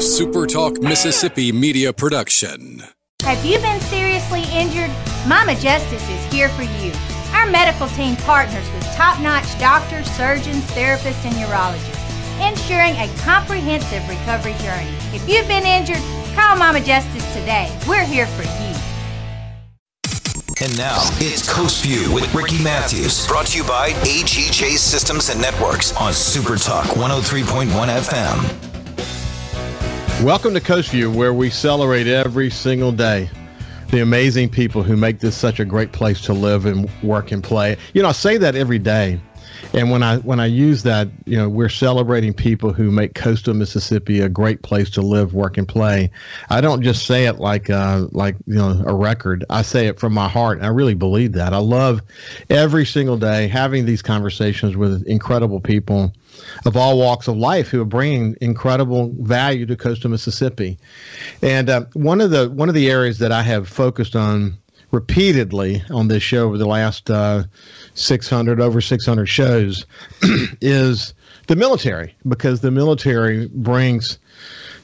a SuperTalk Mississippi media production. Have you been seriously injured? Mama Justice is here for you. Our medical team partners with top notch doctors, surgeons, therapists, and urologists, ensuring a comprehensive recovery journey. If you've been injured, call Mama Justice today. We're here for you. And now it's Coast View with Ricky Matthews, brought to you by AGJ Systems and Networks on Super Talk 103.1 FM. Welcome to Coast View, where we celebrate every single day the amazing people who make this such a great place to live and work and play. You know, I say that every day. And when I when I use that, you know, we're celebrating people who make coastal Mississippi a great place to live, work, and play. I don't just say it like uh, like you know a record. I say it from my heart. And I really believe that. I love every single day having these conversations with incredible people of all walks of life who are bringing incredible value to coastal Mississippi. And uh, one of the one of the areas that I have focused on repeatedly on this show over the last uh, 600 over 600 shows is the military because the military brings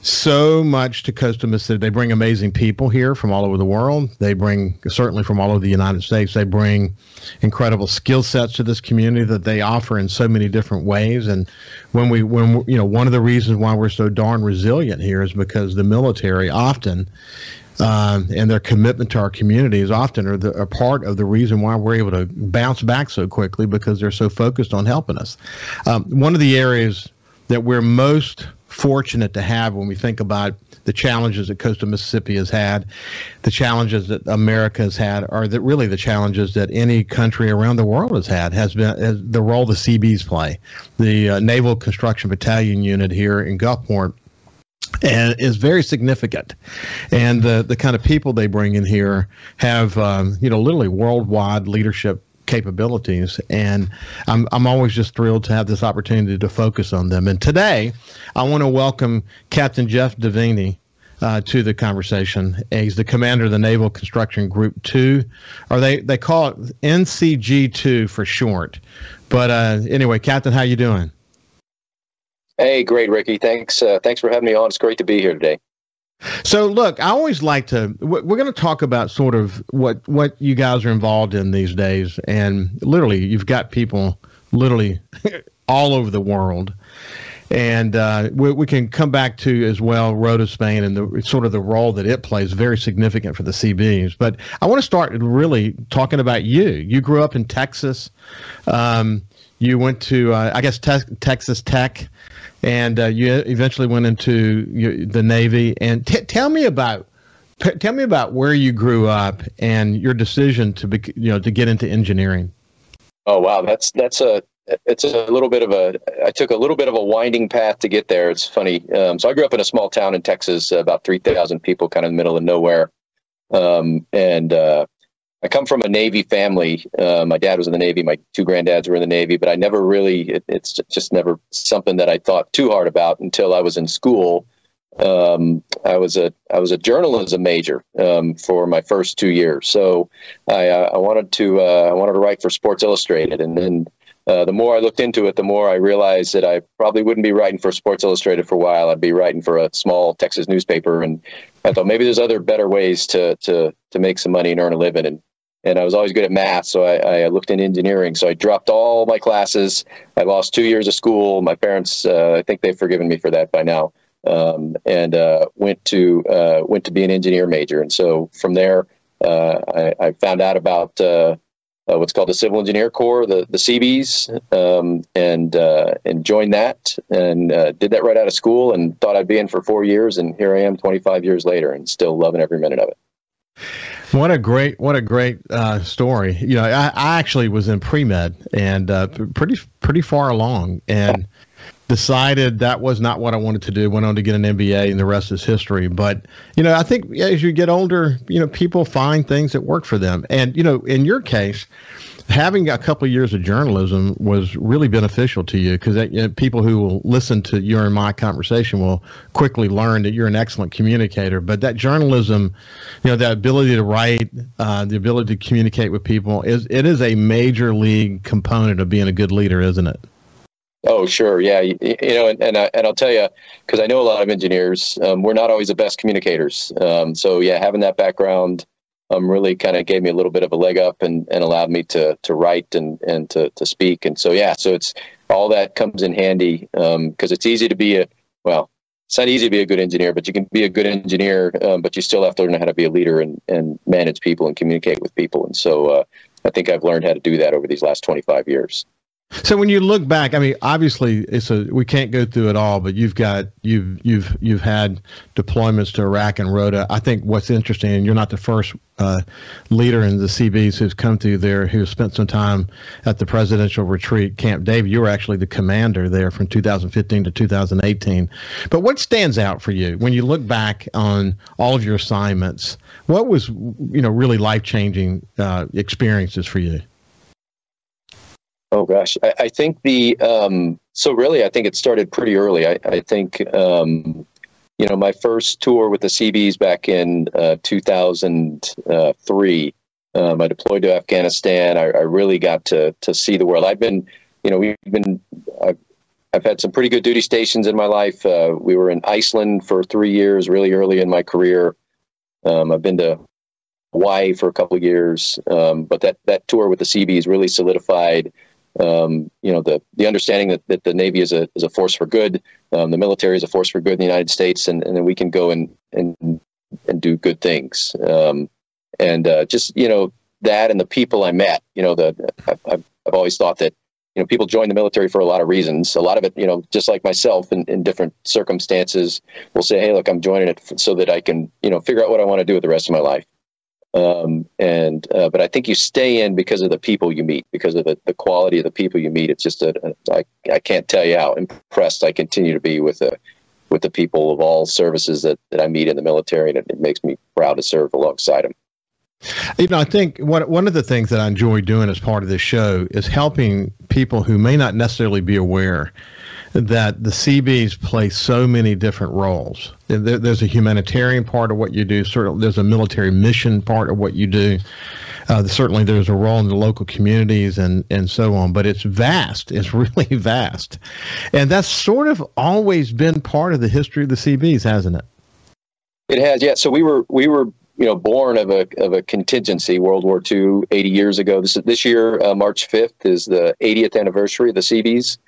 so much to coastal Mississippi. They bring amazing people here from all over the world. They bring certainly from all over the United States. They bring incredible skill sets to this community that they offer in so many different ways. And when we, when you know, one of the reasons why we're so darn resilient here is because the military often. Uh, and their commitment to our communities often are the, part of the reason why we're able to bounce back so quickly because they're so focused on helping us. Um, one of the areas that we're most fortunate to have when we think about the challenges that coastal Mississippi has had, the challenges that America has had, are that really the challenges that any country around the world has had has been has the role the Seabees play. The uh, Naval Construction Battalion Unit here in Gulfport and is very significant. And the the kind of people they bring in here have um, you know literally worldwide leadership capabilities. And I'm, I'm always just thrilled to have this opportunity to focus on them. And today, I want to welcome Captain Jeff Devaney. Uh, to the conversation. He's the commander of the Naval Construction Group Two, or they, they call it NCG Two for short. But uh, anyway, Captain, how you doing? Hey, great, Ricky. Thanks. Uh, thanks for having me on. It's great to be here today. So look, I always like to. We're going to talk about sort of what what you guys are involved in these days, and literally, you've got people literally all over the world, and uh, we, we, can come back to as well Road Rota Spain and the sort of the role that it plays, very significant for the Seabees. But I want to start really talking about you. You grew up in Texas. Um, you went to, uh, I guess, te- Texas Tech and uh, you eventually went into the Navy. And t- tell me about tell me about where you grew up and your decision to be, you know to get into engineering. Oh wow, that's that's a it's a little bit of a I took a little bit of a winding path to get there. It's funny. Um, so I grew up in a small town in Texas, about three thousand people, kind of middle of nowhere. Um, and uh, I come from a Navy family. Uh, my dad was in the Navy. My two granddads were in the Navy, but I never really, it, it's just never something that I thought too hard about until I was in school. Um, I was a I was a journalism major um, for my first two years, so I, uh, I wanted to uh, I wanted to write for Sports Illustrated, and then uh, the more I looked into it, the more I realized that I probably wouldn't be writing for Sports Illustrated for a while. I'd be writing for a small Texas newspaper, and I thought maybe there's other better ways to to to make some money and earn a living. And and I was always good at math, so I, I, looked in engineering. So I dropped all my classes. I lost two years of school. My parents, uh, I think they've forgiven me for that by now, um, and uh, went to uh, went to be an engineer major. And so from there, uh, I, I, found out about uh, uh, what's called the Civil Engineer Corps, the the Seabees, um, and and joined that, and did that right out of school, and thought I'd be in for four years, and here I am, 25 years later, and still loving every minute of it. What a great, what a great uh, story. You know, I, I actually was in pre med and uh, pretty, pretty far along, and decided that was not what I wanted to do. Went on to get an MBA, and the rest is history. But you know, I think as you get older, you know, people find things that work for them, and you know, in your case, having a couple of years of journalism was really beneficial to you because you know, people who will listen to your and my conversation will quickly learn that you're an excellent communicator. But that journalism, you know, that ability to write, uh, the ability to communicate with people is it is a major league component of being a good leader, isn't it? Oh, sure. Yeah. You, you know, and, and, I, and I'll tell you, because I know a lot of engineers, um, we're not always the best communicators. Um, so, yeah, having that background um, really kind of gave me a little bit of a leg up and, and allowed me to, to write and, and to, to speak. And so, yeah, so it's all that comes in handy because um, it's easy to be a, well, it's not easy to be a good engineer, but you can be a good engineer, um, but you still have to learn how to be a leader and, and manage people and communicate with people. And so uh, I think I've learned how to do that over these last 25 years. So when you look back, I mean, obviously it's a we can't go through it all, but you've got you've you've you've had deployments to Iraq and Rota. I think what's interesting, and you're not the first uh, leader in the Seabees who's come through there who spent some time at the presidential retreat, Camp David. You were actually the commander there from 2015 to 2018. But what stands out for you when you look back on all of your assignments? What was you know really life changing uh, experiences for you? Oh gosh, I, I think the um, so really I think it started pretty early. I, I think um, you know my first tour with the Seabees back in uh, 2003. Um, I deployed to Afghanistan. I, I, really got to to see the world. I've been, you know, we've been. I've, I've had some pretty good duty stations in my life. Uh, we were in Iceland for three years, really early in my career. Um, I've been to Hawaii for a couple of years, um, but that that tour with the Seabees really solidified um, you know the the understanding that, that the Navy is a is a force for good, um, the military is a force for good in the United States, and, and then we can go and and and do good things. Um, and uh, just you know that and the people I met, you know, the I've, I've, always thought that you know people join the military for a lot of reasons. A lot of it, you know, just like myself in, in different circumstances, will say, hey, look, I'm joining it so that I can you know figure out what I want to do with the rest of my life. Um, and uh, but I think you stay in because of the people you meet, because of the, the quality of the people you meet. It's just a, a I, I can't tell you how impressed I continue to be with the with the people of all services that, that I meet in the military, and it, it makes me proud to serve alongside them. You know, I think one one of the things that I enjoy doing as part of this show is helping people who may not necessarily be aware that the Seabees play so many different roles. There, there's a humanitarian part of what you do. Certainly, there's a military mission part of what you do. Uh, certainly, there's a role in the local communities and and so on. But it's vast. It's really vast, and that's sort of always been part of the history of the Seabees, hasn't it? It has, yeah. So we were we were you know born of a of a contingency. World War II, 80 years ago. This this year, uh, March 5th, is the 80th anniversary of the Seabees.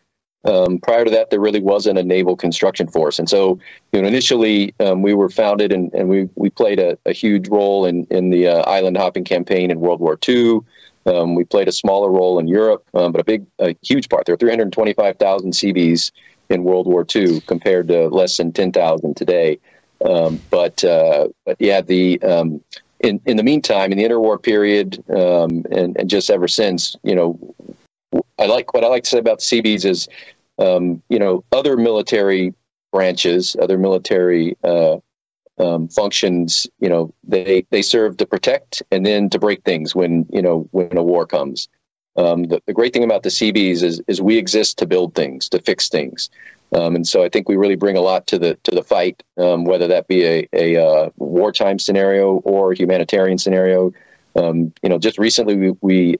Um, prior to that, there really wasn't a naval construction force, and so you know initially um, we were founded and, and we we played a, a huge role in in the uh, island hopping campaign in World War II. Um, we played a smaller role in Europe, um, but a big, a huge part. There were 325,000 Seabees in World War II compared to less than 10,000 today. Um, but uh, but yeah, the um, in in the meantime, in the interwar period, and and just ever since, you know, I like what I like to say about Seabees is, um, you know, other military branches, other military uh, um, functions, you know, they they serve to protect and then to break things when you know when a war comes. Um, the, the, great thing about the Seabees is is we exist to build things, to fix things, um, and so I think we really bring a lot to the to the fight, um, whether that be a a uh, wartime scenario or humanitarian scenario. Um, you know, just recently we, we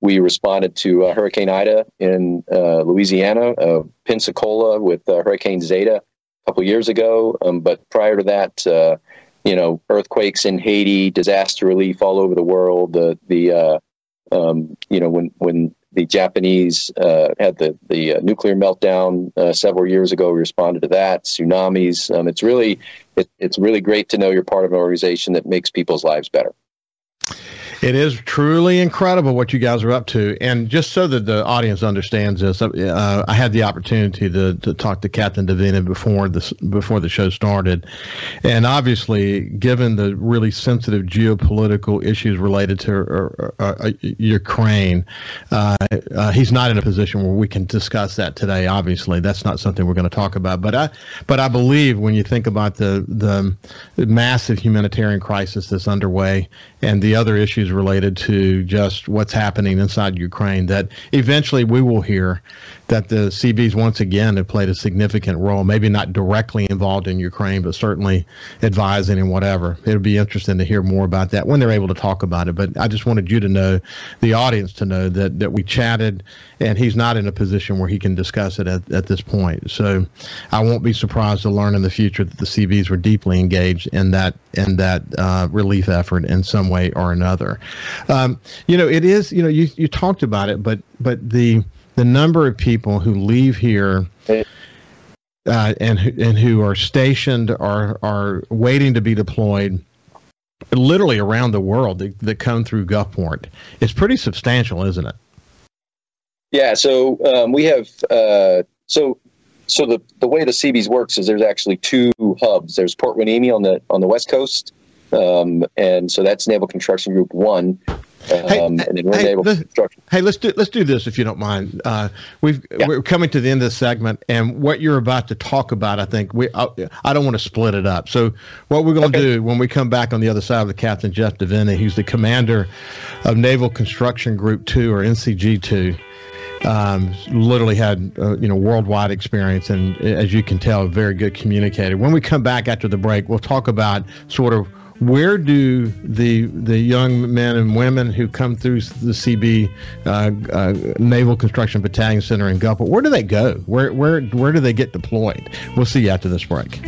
we responded to uh, Hurricane Ida in uh, Louisiana, uh, Pensacola with uh, Hurricane Zeta a couple years ago. Um, but prior to that, uh, you know, earthquakes in Haiti, disaster relief all over the world. The the uh, um, you know when when the Japanese had the the nuclear meltdown several years ago, we responded to that. Tsunamis. Um, it's really it, it's really great to know you're part of an organization that makes people's lives better. It is truly incredible what you guys are up to. And just so that the audience understands this, uh, I had the opportunity to, to talk to Captain Davina before the, before the show started. And obviously, given the really sensitive geopolitical issues related to uh, uh, uh Ukraine, uh, uh, he's not in a position where we can discuss that today. Obviously, that's not something we're going to talk about. But I, but I believe when you think about the, the massive humanitarian crisis that's underway and the other issues issues related to just what's happening inside Ukraine that eventually we will hear that the Seabees once again have played a significant role. Maybe not directly involved in Ukraine, but certainly advising and whatever. It'll be interesting to hear more about that when they're able to talk about it. But I just wanted you to know, the audience to know that that we chatted, and he's not in a position where he can discuss it at, at this point. So I won't be surprised to learn in the future that the Seabees were deeply engaged in that in that uh, relief effort in some way or another. Um, you know, it is. You know, you you talked about it, but but the the number of people who leave here uh, and and who are stationed or are waiting to be deployed literally around the world that, that come through Gulfport It's pretty substantial, isn't it? Yeah. So um, we have uh, so so the the way the Seabees works is there's actually two hubs. There's Port Hueneme on the on the west coast, um, and so that's Naval Construction Group One, Hey, um, and then we're hey, let's, hey, let's do let's do this if you don't mind. Uh, we've yeah. we're coming to the end of the segment, and what you're about to talk about, I think we I, I don't want to split it up. So what we're going to okay. do when we come back on the other side of the Captain Jeff DeVinny, he's the commander of Naval Construction Group Two or NCG Two. Um, literally had uh, you know worldwide experience, and as you can tell, a very good communicator. When we come back after the break, we'll talk about sort of where do the the young men and women who come through the Seabee uh, uh, Naval Construction Battalion Center in Gulfport, where do they go? Where where where do they get deployed? We'll see you after this break.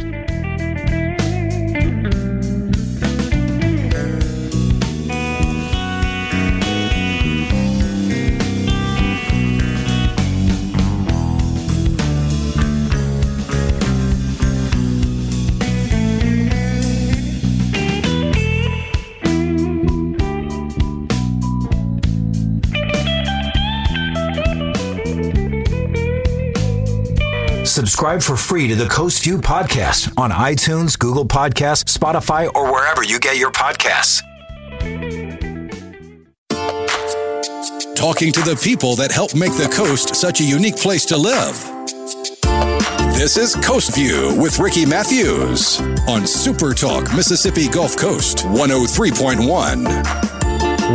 Subscribe for free to the Coast View podcast on iTunes, Google Podcasts, Spotify, or wherever you get your podcasts. Talking to the people that help make the coast such a unique place to live. This is Coast View with Ricky Matthews on Super Talk Mississippi Gulf Coast 103.1.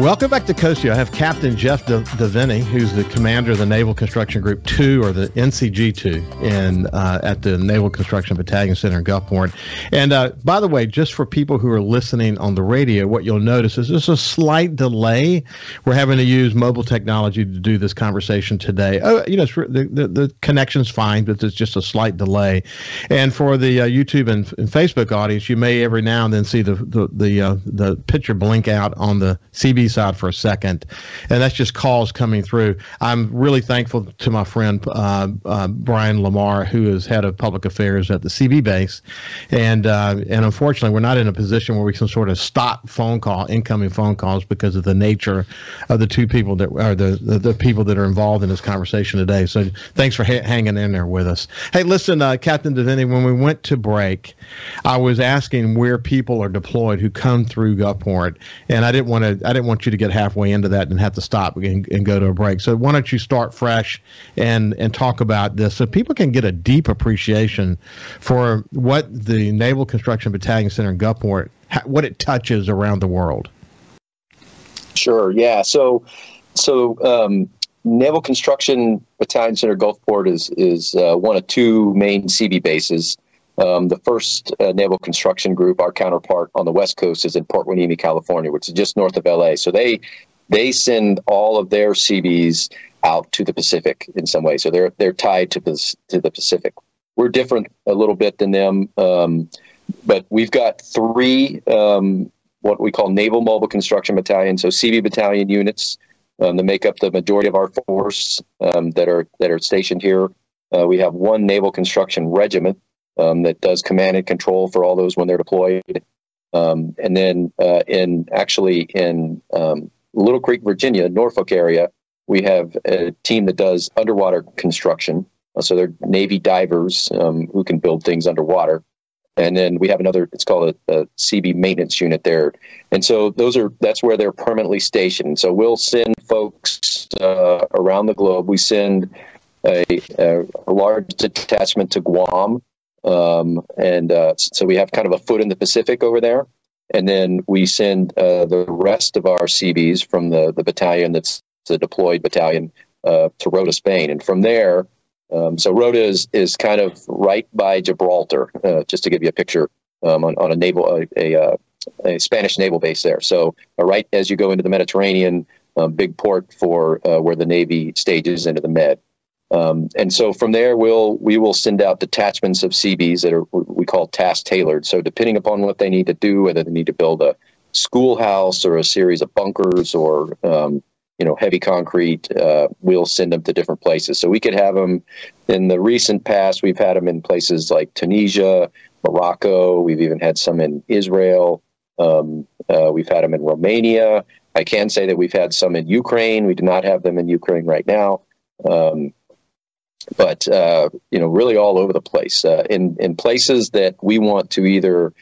Welcome back to Coast View. I have Captain Jeff De- DeVinny, who's the commander of the Naval Construction Group 2, or the NCG 2, in, uh, at the Naval Construction Battalion Center in Gulfport. And uh, by the way, just for people who are listening on the radio, what you'll notice is there's a slight delay. We're having to use mobile technology to do this conversation today. Oh, you know, the, the, the connection's fine, but there's just a slight delay. And for the uh, YouTube and, and, Facebook audience, you may every now and then see the the the, uh, the picture blink out on the Seabee side for a second, and that's just calls coming through. I'm really thankful to my friend uh, uh, Brian Lamar, who is head of public affairs at the Seabee base, and uh, and unfortunately, we're not in a position where we can sort of stop phone call incoming phone calls because of the nature of the two people that are the, the, the people that are involved in this conversation today. So thanks for ha- hanging in there with us. Hey, listen, uh, Captain DeVinny, when we went to break, I was asking where people are deployed who come through Gulfport, and I didn't want to I didn't want want you to get halfway into that and have to stop and, and go to a break. So why don't you start fresh and and talk about this so people can get a deep appreciation for what the Naval Construction Battalion Center in Gulfport what it touches around the world. Sure. Yeah. So so um, Naval Construction Battalion Center Gulfport is is uh, one of two main Seabee bases. Um, the first uh, naval construction group, our counterpart on the West Coast, is in Port Hueneme, California, which is just north of LA. So they they send all of their Seabees out to the Pacific in some way. So they're they're tied to the to the Pacific. We're different a little bit than them, um, but we've got three um, what we call naval mobile construction battalions, so Seabee battalion units um, that make up the majority of our force um, that are that are stationed here. Uh, we have one naval construction regiment um, that does command and control for all those when they're deployed. Um, and then uh, in actually in um, Little Creek, Virginia, Norfolk area, we have a team that does underwater construction. Uh, so they're Navy divers um, who can build things underwater. And then we have another, it's called a, a Seabee maintenance unit there. And so those are, that's where they're permanently stationed. So we'll send folks uh, around the globe. We send a, a, a large detachment to Guam um, and uh, so we have kind of a foot in the Pacific over there. And then we send uh, the rest of our Seabees from the, the battalion that's the deployed battalion uh, to Rota, Spain. And from there, Um, so Rota is is kind of right by Gibraltar, uh, just to give you a picture um, on, on a naval a, a, uh, a, Spanish naval base there. So uh, right as you go into the Mediterranean, um, big port for where the Navy stages into the Med. Um, and so from there, we'll we will send out detachments of Seabees that are we call task tailored. So depending upon what they need to do, whether they need to build a schoolhouse or a series of bunkers or um, you know heavy concrete, uh, we'll send them to different places. So we could have them in the recent past. We've had them in places like Tunisia, Morocco. We've even had some in Israel. Um, uh, we've had them in Romania. I can say that we've had some in Ukraine. We do not have them in Ukraine right now. Um, but uh, you know, really all over the place. Uh, in in places that we want to either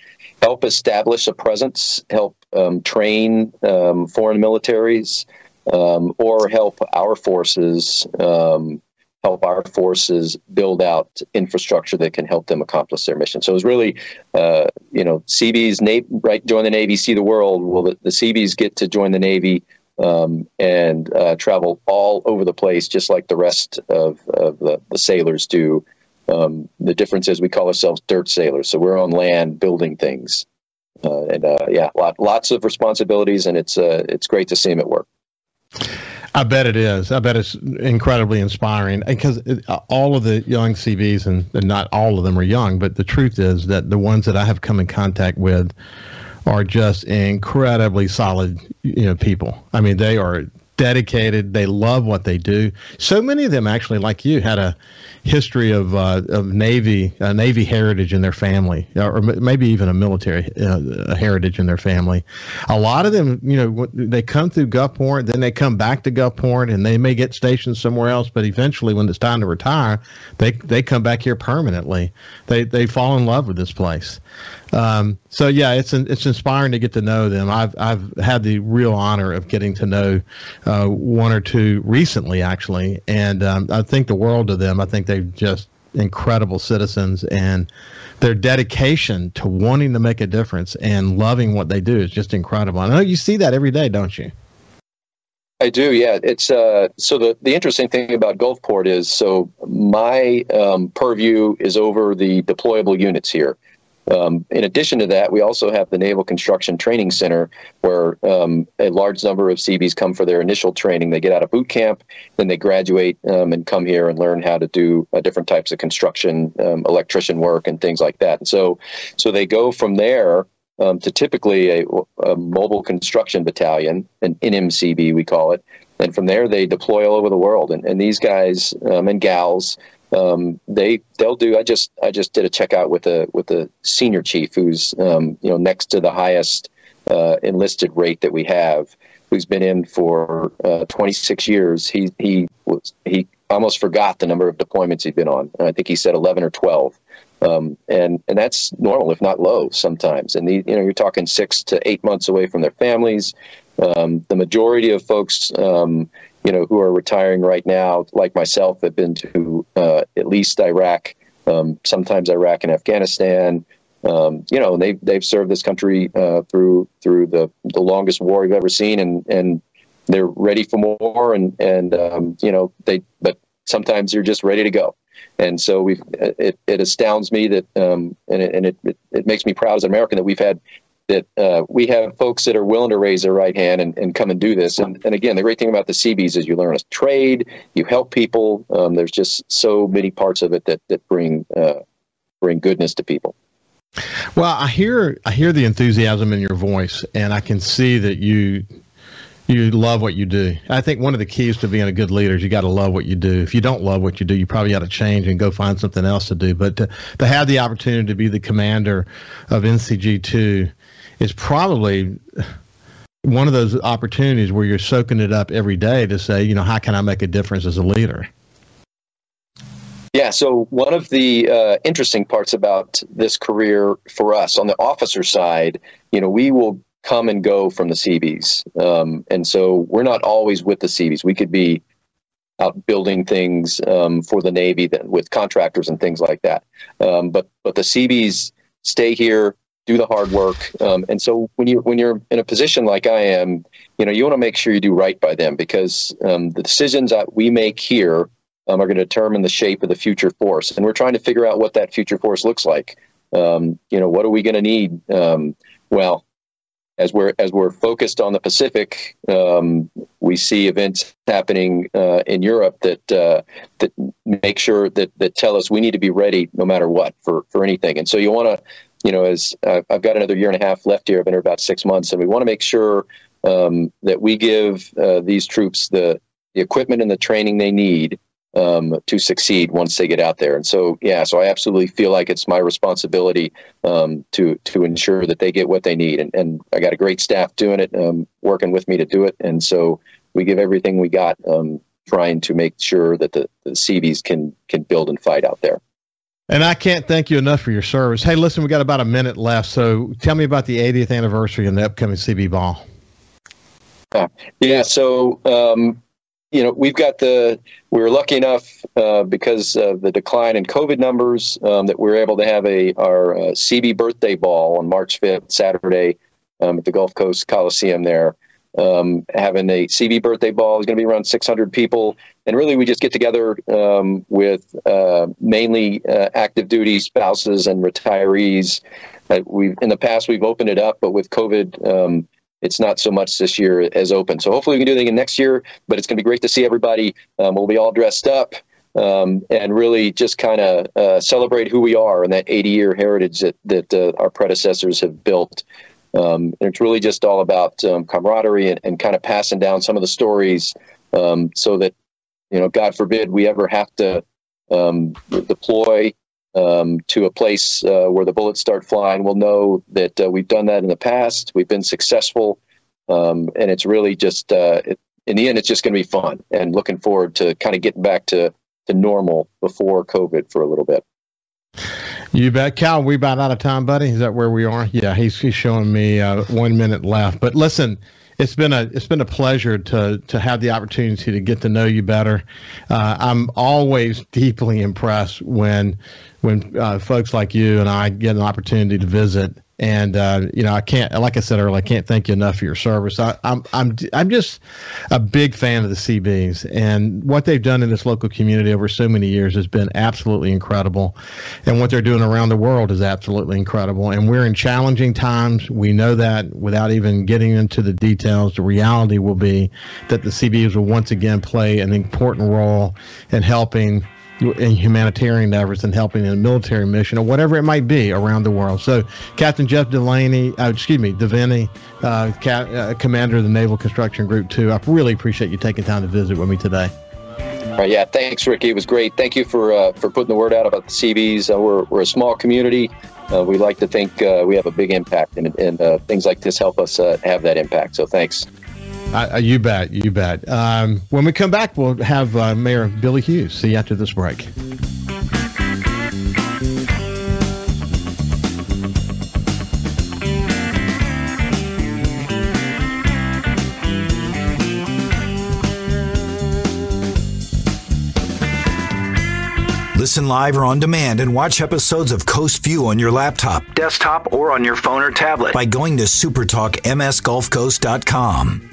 help establish a presence, help um, train um, foreign militaries, um, or help our forces um, help our forces build out infrastructure that can help them accomplish their mission. So it's really, uh, you know, Seabees, right, join the Navy, see the world. Well, the, the Seabees get to join the Navy um, and uh, travel all over the place, just like the rest of, of the, the, sailors do. Um, the difference is we call ourselves dirt sailors, so we're on land building things, uh, and uh, yeah, lot, lots of responsibilities, and it's uh, it's great to see them at work. I bet it is. I bet it's incredibly inspiring because uh, all of the young Seabees, and, and not all of them are young, but the truth is that the ones that I have come in contact with are just incredibly solid, you know, people. I mean, they are dedicated. They love what they do. So many of them actually, like you, had a history of uh, of Navy uh, Navy heritage in their family, or maybe even a military uh, heritage in their family. A lot of them, you know, they come through Gulfport, then they come back to Gulfport, and they may get stationed somewhere else. But eventually, when it's time to retire, they they come back here permanently. They they fall in love with this place. Um, so yeah, it's it's inspiring to get to know them. I've I've had the real honor of getting to know uh, one or two recently, actually, and um, I think the world of them. I think they're just incredible citizens, and their dedication to wanting to make a difference and loving what they do is just incredible. I know you see that every day, don't you? I do, yeah. It's uh, so the the interesting thing about Gulfport is so my um, purview is over the deployable units here. Um, in addition to that, we also have the Naval Construction Training Center, where um, a large number of Seabees come for their initial training. They get out of boot camp, then they graduate um, and come here and learn how to do uh, different types of construction, um, electrician work, and things like that. And so, so they go from there um, to typically a, a, mobile construction battalion, an NMCB we call it, and from there they deploy all over the world. And, and these guys um, and gals um, they they'll do. I just I just did a checkout with a with a senior chief who's um, you know next to the highest uh, enlisted rate that we have, who's been in for uh, 26 years. He he was he almost forgot the number of deployments he'd been on. I think he said 11 or 12. Um, and and that's normal, if not low, sometimes. And the, you know, you're talking six to eight months away from their families. Um, the majority of folks, um, you know, who are retiring right now, like myself, have been to uh, at least Iraq, um, sometimes Iraq and Afghanistan. Um, you know, they they've served this country uh, through through the the longest war we've ever seen, and and they're ready for more. And and um, you know, they but sometimes they're just ready to go. And so we've it, it astounds me that um, and it, and it, it, it makes me proud as an American that we've had that uh, we have folks that are willing to raise their right hand and, and come and do this. And, and again, the great thing about the Seabees is you learn a trade, you help people. Um, there's just so many parts of it that that bring uh, bring goodness to people. Well, I hear I hear the enthusiasm in your voice, and I can see that you you love what you do. I think one of the keys to being a good leader is you got to love what you do. If you don't love what you do, you probably got to change and go find something else to do. But to, to have the opportunity to be the commander of NCG two is probably one of those opportunities where you're soaking it up every day to say, you know, how can I make a difference as a leader? Yeah, so one of the uh, interesting parts about this career for us on the officer side, you know, we will come and go from the Seabees. Um, and so we're not always with the Seabees. We could be out building things um, for the Navy that, with contractors and things like that. Um, but but the Seabees stay here do the hard work. Um, and so when you when you're in a position like I am, you know, you want to make sure you do right by them because um, the decisions that we make here um, are going to determine the shape of the future force. And we're trying to figure out what that future force looks like. Um, you know, what are we going to need? Um, well, as we're as we're focused on the Pacific, um, we see events happening uh, in Europe that uh, that make sure that that tell us we need to be ready no matter what for for anything. And so you want to, you know, as uh, I've got another year and a half left here, I've been here about six months, and we want to make sure um, that we give uh, these troops the the equipment and the training they need um, to succeed once they get out there. And so, yeah, so I absolutely feel like it's my responsibility um, to to ensure that they get what they need. And, and I got a great staff doing it, um, working with me to do it. And so we give everything we got, um, trying to make sure that the, the Seabees can can build and fight out there. And I can't thank you enough for your service. Hey, listen, we got about a minute left, so tell me about the 80th anniversary and the upcoming Seabee Ball. Yeah, so um, you know, we've got the, we were lucky enough uh, because of the decline in COVID numbers um, that we were able to have a our uh, Seabee birthday ball on March 5th, Saturday, um, at the Gulf Coast Coliseum there. Um, having a Seabee birthday ball is going to be around 600 people. And really, we just get together um, with uh, mainly uh, active duty spouses and retirees. Uh, we've in the past we've opened it up, but with COVID, um, it's not so much this year as open. So hopefully we can do it next year. But it's going to be great to see everybody. Um, we'll be all dressed up. Um, and really just kind of uh, celebrate who we are and that 80 year heritage that, that uh, our predecessors have built. Um, it's really just all about um, camaraderie and, and, kind of passing down some of the stories um, so that, you know, God forbid we ever have to um, deploy um, to a place uh, where the bullets start flying, we'll know that uh, we've done that in the past. We've been successful, um, and it's really just uh, it, in the end, it's just going to be fun. And looking forward to kind of getting back to to normal before COVID for a little bit. You bet, Cal. We about out of time, buddy. Is that where we are? Yeah, he's he's showing me uh, one minute left. But listen, it's been a it's been a pleasure to to have the opportunity to get to know you better. Uh, I'm always deeply impressed when when uh, folks like you and I get an opportunity to visit and uh, you know, I can't, like I said earlier, I can't thank you enough for your service. I, I'm, I'm, I'm just a big fan of the Seabees, and what they've done in this local community over so many years has been absolutely incredible. And what they're doing around the world is absolutely incredible. And we're in challenging times. We know that without even getting into the details. The reality will be that the Seabees will once again play an important role in helping in humanitarian efforts and helping in a military mission or whatever it might be around the world. So, Captain Jeff Delaney, uh, excuse me, Devaney, uh, uh, Commander of the Naval Construction Group 2, I really appreciate you taking time to visit with me today. Uh, yeah, thanks, Ricky. It was great. Thank you for uh, for putting the word out about the Seabees. Uh, we're, we're a small community. we like to think we have a big impact, and, and things like this help us have that impact. So, thanks. Uh, you bet. You bet. Um, when we come back, we'll have uh, Mayor Billy Hughes. See you after this break. Listen live or on demand and watch episodes of Coast View on your laptop, desktop, or on your phone or tablet by going to supertalkmsgulfcoast.com.